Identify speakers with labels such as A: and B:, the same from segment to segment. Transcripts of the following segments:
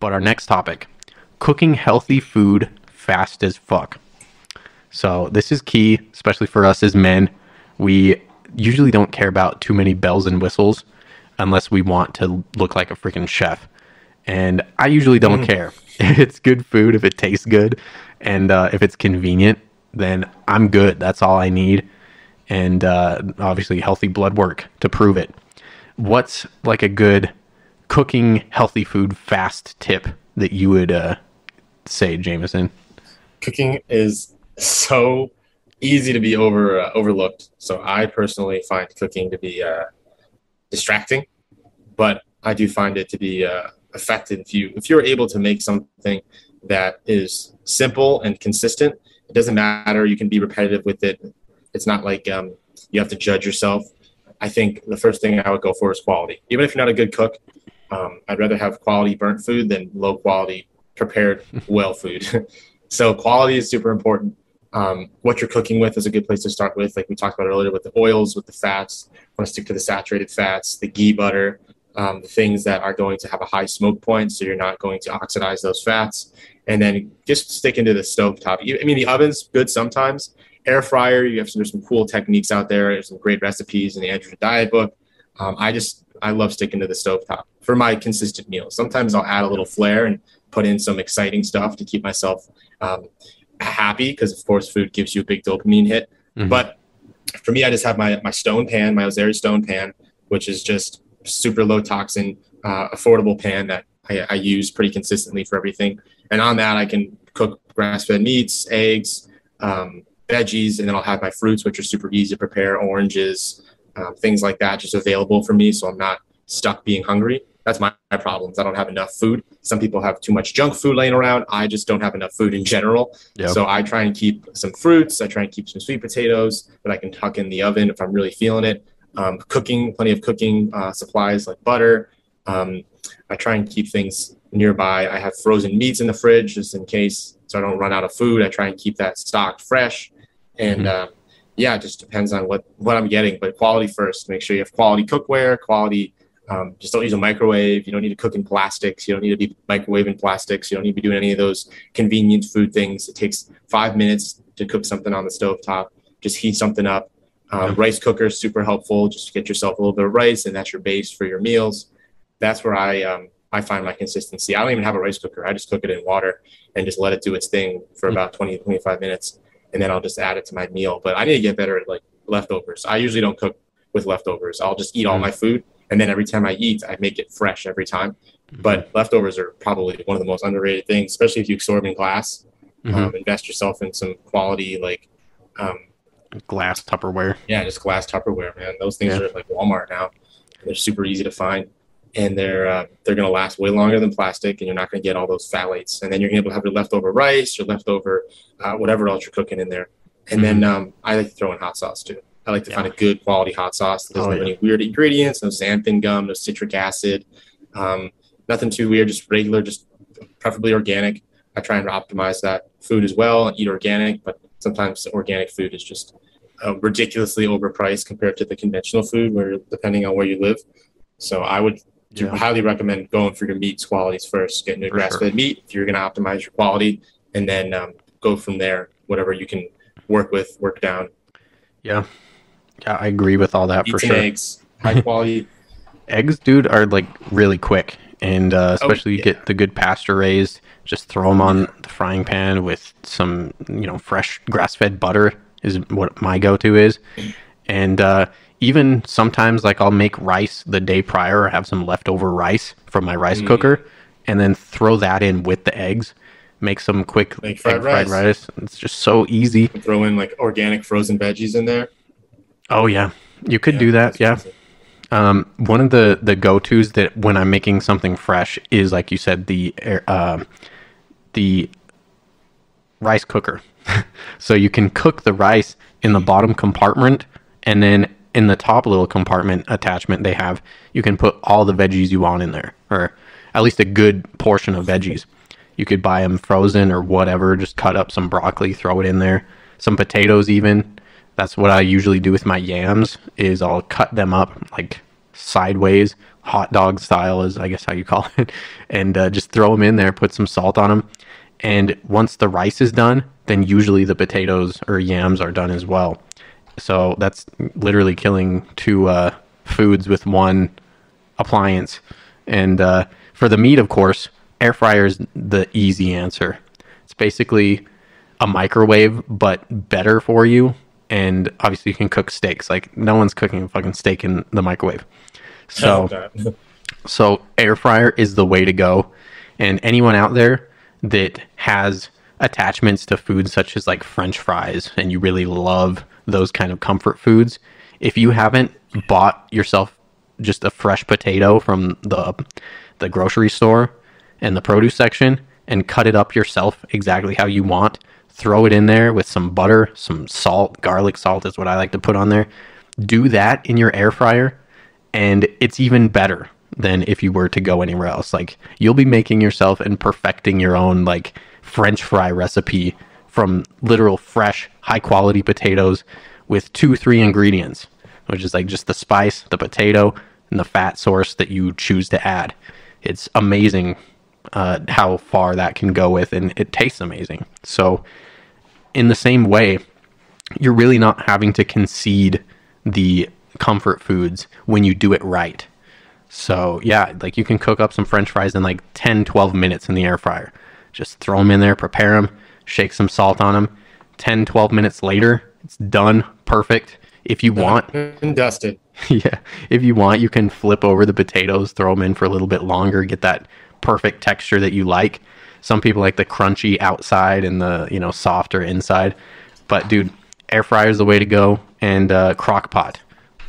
A: But our next topic cooking healthy food fast as fuck. So, this is key, especially for us as men. We usually don't care about too many bells and whistles unless we want to look like a freaking chef. And I usually don't care. If it's good food, if it tastes good, and uh, if it's convenient, then I'm good. That's all I need. And uh, obviously, healthy blood work to prove it. What's like a good cooking healthy food fast tip that you would uh, say, Jameson?
B: Cooking is so easy to be over uh, overlooked. So I personally find cooking to be uh, distracting, but I do find it to be uh, effective if you if you're able to make something that is simple and consistent. It doesn't matter. You can be repetitive with it. It's not like um, you have to judge yourself. I think the first thing I would go for is quality. Even if you're not a good cook, um, I'd rather have quality burnt food than low quality prepared well food. so quality is super important. Um, what you're cooking with is a good place to start with. Like we talked about earlier with the oils, with the fats. Want to stick to the saturated fats, the ghee butter, um, the things that are going to have a high smoke point, so you're not going to oxidize those fats. And then just stick into the stove top. I mean, the oven's good sometimes. Air fryer, you have some, there's some cool techniques out there. There's some great recipes in the Androgen Diet book. Um, I just I love sticking to the stove top for my consistent meals. Sometimes I'll add a little flair and put in some exciting stuff to keep myself um, happy because of course food gives you a big dopamine hit. Mm-hmm. But for me, I just have my my stone pan, my Ozeri stone pan, which is just super low toxin, uh, affordable pan that I, I, use pretty consistently for everything. And on that, I can cook grass fed meats, eggs, um, veggies, and then I'll have my fruits, which are super easy to prepare oranges, um, things like that, just available for me. So I'm not stuck being hungry. That's my, my problems. I don't have enough food. Some people have too much junk food laying around. I just don't have enough food in general. Yep. So I try and keep some fruits. I try and keep some sweet potatoes that I can tuck in the oven if I'm really feeling it um, cooking, plenty of cooking uh, supplies like butter. Um, I try and keep things nearby. I have frozen meats in the fridge just in case, so I don't run out of food. I try and keep that stocked fresh, and mm-hmm. uh, yeah, it just depends on what what I'm getting. But quality first. Make sure you have quality cookware, quality. Um, just don't use a microwave. You don't need to cook in plastics. You don't need to be microwaving plastics. You don't need to be doing any of those convenient food things. It takes five minutes to cook something on the stove top. Just heat something up, um, rice cooker is super helpful. Just get yourself a little bit of rice, and that's your base for your meals. That's where I um, I find my consistency. I don't even have a rice cooker. I just cook it in water and just let it do its thing for mm. about 20 25 minutes, and then I'll just add it to my meal. But I need to get better at like leftovers. I usually don't cook with leftovers. I'll just eat all mm. my food, and then every time I eat, I make it fresh every time. Mm-hmm. But leftovers are probably one of the most underrated things, especially if you them in glass. Mm-hmm. Um, invest yourself in some quality like um,
A: glass Tupperware.
B: Yeah, just glass Tupperware, man. Those things yeah. are like Walmart now. They're super easy to find, and they're uh, they're gonna last way longer than plastic, and you're not gonna get all those phthalates. And then you're able to have your leftover rice, your leftover uh, whatever else you're cooking in there. And mm-hmm. then um, I like to throw in hot sauce too. I like to yeah. find a good quality hot sauce that doesn't oh, have yeah. any weird ingredients, no xanthan gum, no citric acid, um, nothing too weird, just regular, just preferably organic. I try and optimize that food as well and eat organic, but sometimes organic food is just uh, ridiculously overpriced compared to the conventional food, where depending on where you live. So I would yeah. highly recommend going for your meats qualities first, getting your grass fed sure. meat if you're going to optimize your quality, and then um, go from there. Whatever you can work with, work down.
A: Yeah, yeah, I agree with all that for sure.
B: Eggs, high quality.
A: eggs, dude, are like really quick, and uh, oh, especially oh, yeah. you get the good pasture raised. Just throw them on the frying pan with some, you know, fresh grass fed butter is what my go-to is and uh, even sometimes like i'll make rice the day prior or have some leftover rice from my rice mm. cooker and then throw that in with the eggs make some quick make fried, fried rice. it's just so easy.
B: Throw in like organic frozen veggies in there.
A: Oh yeah. You could yeah, do that yeah. um, one of the the go-to's that when i'm making something fresh is like you said the uh, the rice cooker. So you can cook the rice in the bottom compartment and then in the top little compartment attachment they have you can put all the veggies you want in there or at least a good portion of veggies you could buy them frozen or whatever just cut up some broccoli throw it in there some potatoes even that's what i usually do with my yams is i'll cut them up like sideways, hot dog style is I guess how you call it, and uh, just throw them in there. Put some salt on them, and once the rice is done, then usually the potatoes or yams are done as well. So that's literally killing two uh, foods with one appliance. And uh, for the meat, of course, air fryer is the easy answer. It's basically a microwave, but better for you. And obviously, you can cook steaks. Like no one's cooking a fucking steak in the microwave. So, so air fryer is the way to go. And anyone out there that has attachments to food such as like French fries and you really love those kind of comfort foods, if you haven't bought yourself just a fresh potato from the the grocery store and the produce section and cut it up yourself exactly how you want, throw it in there with some butter, some salt, garlic salt is what I like to put on there. Do that in your air fryer and it's even better than if you were to go anywhere else. Like you'll be making yourself and perfecting your own like French fry recipe from literal fresh, high quality potatoes with two, three ingredients, which is like just the spice, the potato, and the fat source that you choose to add. It's amazing uh, how far that can go with, and it tastes amazing. So, in the same way, you're really not having to concede the comfort foods when you do it right. So, yeah, like you can cook up some french fries in like 10, 12 minutes in the air fryer. Just throw them in there, prepare them, shake some salt on them. 10, 12 minutes later, it's done, perfect. If you want,
B: and dusted.
A: yeah, if you want, you can flip over the potatoes, throw them in for a little bit longer, get that perfect texture that you like. Some people like the crunchy outside and the you know softer inside. But dude, air fryer is the way to go, and uh, crock pot.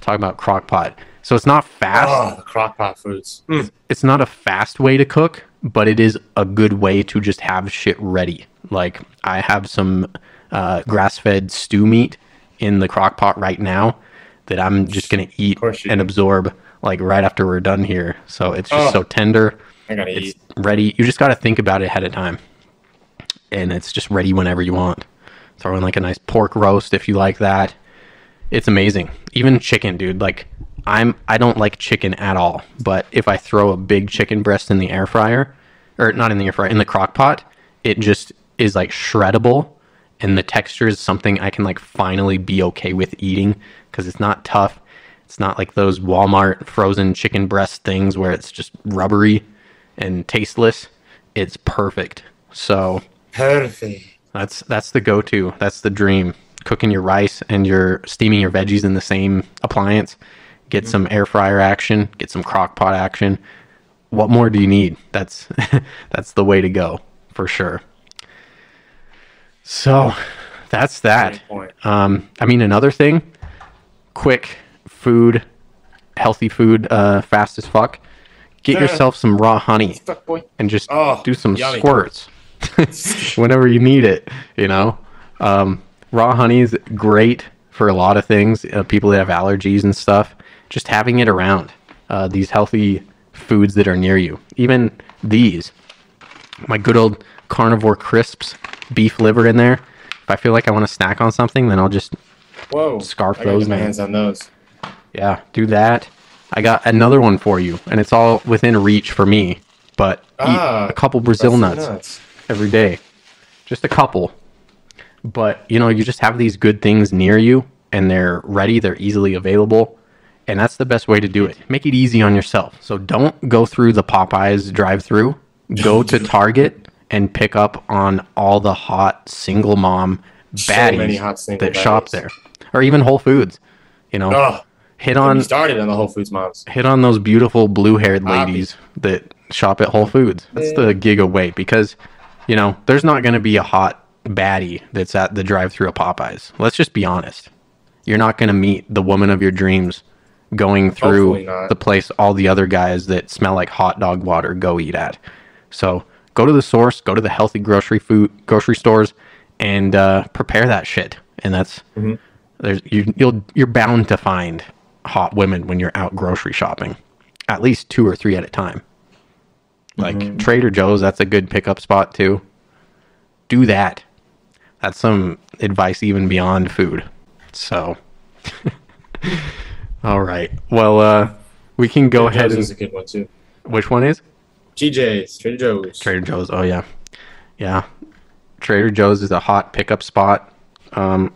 A: Talk about crock pot. So it's not fast.
B: Oh, the crock pot foods. Mm.
A: It's not a fast way to cook, but it is a good way to just have shit ready. Like I have some uh, grass-fed stew meat in the crock pot right now that I'm just gonna eat and
B: do.
A: absorb like right after we're done here. So it's just
B: Oh.
A: so tender.
B: I gotta
A: It's
B: eat.
A: ready. You just got to think about it ahead of time, and it's just ready whenever you want. Throw in like a nice pork roast if you like that. It's amazing. Even chicken, dude. Like I'm, I don't like chicken at all. But if I throw a big chicken breast in the air fryer, or not in the air fryer, in the crock pot, it just is like shreddable, and the texture is something I can like finally be okay with eating because it's not tough. It's not like those Walmart frozen chicken breast things where it's just rubbery and tasteless. It's perfect. So
B: Perfect.
A: that's that's the go-to. That's the dream. Cooking your rice and your steaming your veggies in the same appliance. Get mm-hmm. some air fryer action. Get some crock pot action. What more do you need? That's that's the way to go for sure. So that's that. Um, I mean, another thing, quick food, healthy food, uh, fast as fuck. Get yourself some raw honey and just
B: Oh,
A: do some
B: yummy.
A: squirts whenever you need it. You know, um, raw honey is great for a lot of things. Uh, people that have allergies and stuff, just having it around. Uh, these healthy foods that are near you, even these, my good old carnivore crisps, beef liver in there. If I feel like I want to snack on something, then I'll just
B: Whoa.
A: Scarf those,
B: my
A: man.
B: hands on those.
A: yeah, do that. I got another one for you, and it's all within reach for me. But
B: Ah,
A: eat a couple Brazil nuts
B: nuts.
A: every day, just a couple. But you know, you just have these good things near you, and they're ready. They're easily available, and that's the best way to do it. Make it easy on yourself. So don't go through the Popeyes drive-through. Go to Target and pick up on all the hot single mom
B: So
A: baddies
B: single
A: that shop there, or even Whole Foods. You know,
B: Oh,
A: hit
B: on, started on the Whole Foods moms.
A: hit on those beautiful blue-haired ladies that shop at Whole Foods. That's the gig away because, you know, there's not going to be a hot baddie that's at the drive-through of Popeyes. Let's just be honest. You're not going to meet the woman of your dreams going through the place all the other guys that smell like hot dog water go eat at. So go to the source, go to the healthy grocery food grocery stores, and uh, prepare that shit. And that's
B: Mm-hmm.
A: there's you you'll you're bound to find hot women when you're out grocery shopping, at least two or three at a time. Like
B: Mm-hmm.
A: Trader Joe's, that's a good pickup spot too. Do that. That's some advice even beyond food. So, all right. Well, uh, we can go
B: Trader
A: ahead
B: Joe's
A: and
B: is a good one too.
A: which one is
B: TJ's, Trader Joe's.
A: Trader Joe's? Oh yeah, yeah. Trader Joe's is a hot pickup spot. Um,